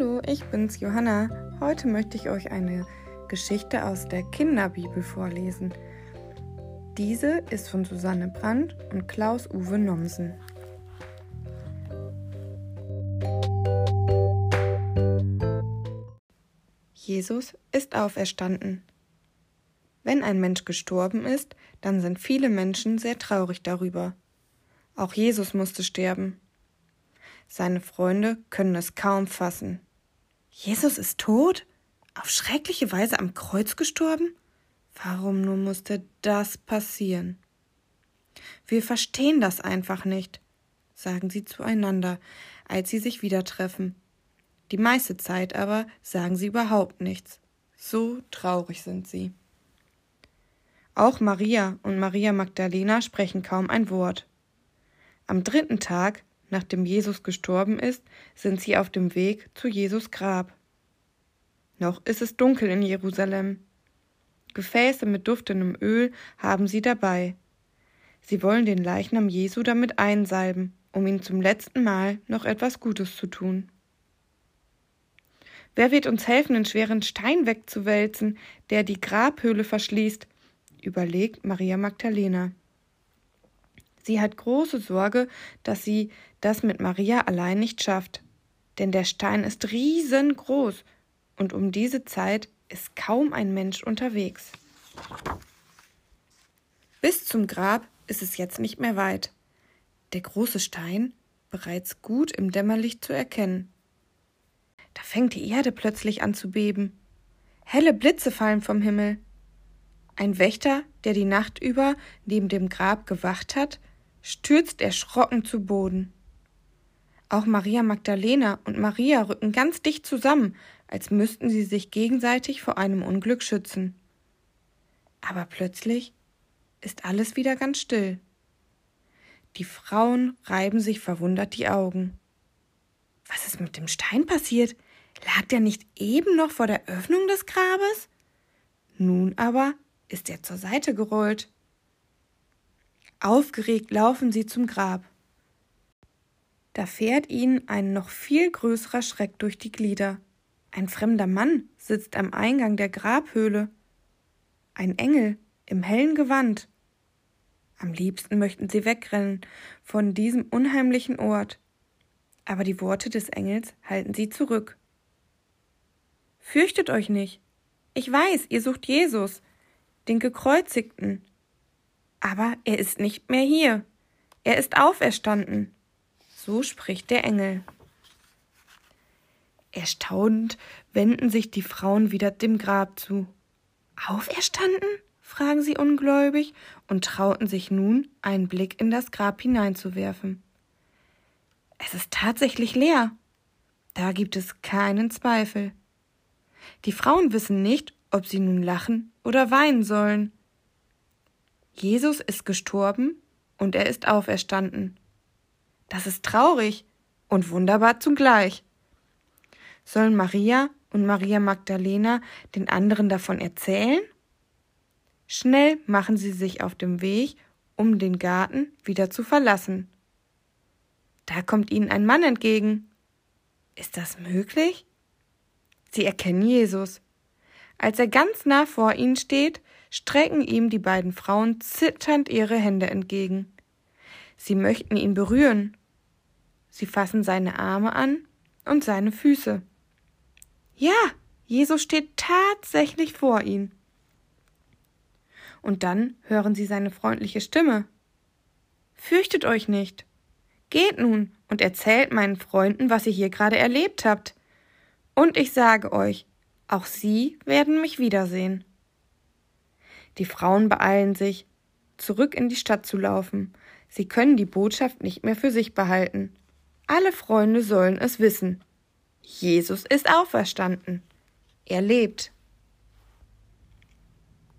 Hallo, ich bin's Johanna. Heute möchte ich euch eine Geschichte aus der Kinderbibel vorlesen. Diese ist von Susanne Brandt und Klaus-Uwe Nomsen. Jesus ist auferstanden. Wenn ein Mensch gestorben ist, dann sind viele Menschen sehr traurig darüber. Auch Jesus musste sterben. Seine Freunde können es kaum fassen. Jesus ist tot? Auf schreckliche Weise am Kreuz gestorben? Warum nur musste das passieren? Wir verstehen das einfach nicht, sagen sie zueinander, als sie sich wieder treffen. Die meiste Zeit aber sagen sie überhaupt nichts. So traurig sind sie. Auch Maria und Maria Magdalena sprechen kaum ein Wort. Am dritten Tag nachdem Jesus gestorben ist, sind sie auf dem Weg zu Jesus Grab. Noch ist es dunkel in Jerusalem. Gefäße mit duftendem Öl haben sie dabei. Sie wollen den Leichnam Jesu damit einsalben, um ihm zum letzten Mal noch etwas Gutes zu tun. Wer wird uns helfen, den schweren Stein wegzuwälzen, der die Grabhöhle verschließt? überlegt Maria Magdalena. Sie hat große Sorge, dass sie das mit Maria allein nicht schafft, denn der Stein ist riesengroß und um diese Zeit ist kaum ein Mensch unterwegs. Bis zum Grab ist es jetzt nicht mehr weit. Der große Stein bereits gut im Dämmerlicht zu erkennen. Da fängt die Erde plötzlich an zu beben. Helle Blitze fallen vom Himmel. Ein Wächter, der die Nacht über neben dem Grab gewacht hat, stürzt erschrocken zu Boden. Auch Maria Magdalena und Maria rücken ganz dicht zusammen, als müssten sie sich gegenseitig vor einem Unglück schützen. Aber plötzlich ist alles wieder ganz still. Die Frauen reiben sich verwundert die Augen. Was ist mit dem Stein passiert? Lag der nicht eben noch vor der Öffnung des Grabes? Nun aber ist er zur Seite gerollt. Aufgeregt laufen sie zum Grab. Da fährt ihnen ein noch viel größerer Schreck durch die Glieder. Ein fremder Mann sitzt am Eingang der Grabhöhle. Ein Engel im hellen Gewand. Am liebsten möchten sie wegrennen von diesem unheimlichen Ort. Aber die Worte des Engels halten sie zurück. Fürchtet euch nicht. Ich weiß, ihr sucht Jesus, den Gekreuzigten. Aber er ist nicht mehr hier. Er ist auferstanden. So spricht der Engel. Erstaunt wenden sich die Frauen wieder dem Grab zu. Auferstanden? fragen sie ungläubig und trauten sich nun, einen Blick in das Grab hineinzuwerfen. Es ist tatsächlich leer. Da gibt es keinen Zweifel. Die Frauen wissen nicht, ob sie nun lachen oder weinen sollen. Jesus ist gestorben und er ist auferstanden. Das ist traurig und wunderbar zugleich. Sollen Maria und Maria Magdalena den anderen davon erzählen? Schnell machen sie sich auf dem Weg, um den Garten wieder zu verlassen. Da kommt ihnen ein Mann entgegen. Ist das möglich? Sie erkennen Jesus. Als er ganz nah vor ihnen steht, strecken ihm die beiden Frauen zitternd ihre Hände entgegen. Sie möchten ihn berühren. Sie fassen seine Arme an und seine Füße. Ja, Jesus steht tatsächlich vor ihnen. Und dann hören sie seine freundliche Stimme. Fürchtet euch nicht. Geht nun und erzählt meinen Freunden, was ihr hier gerade erlebt habt. Und ich sage euch, auch sie werden mich wiedersehen. Die Frauen beeilen sich, zurück in die Stadt zu laufen. Sie können die Botschaft nicht mehr für sich behalten. Alle Freunde sollen es wissen. Jesus ist auferstanden. Er lebt.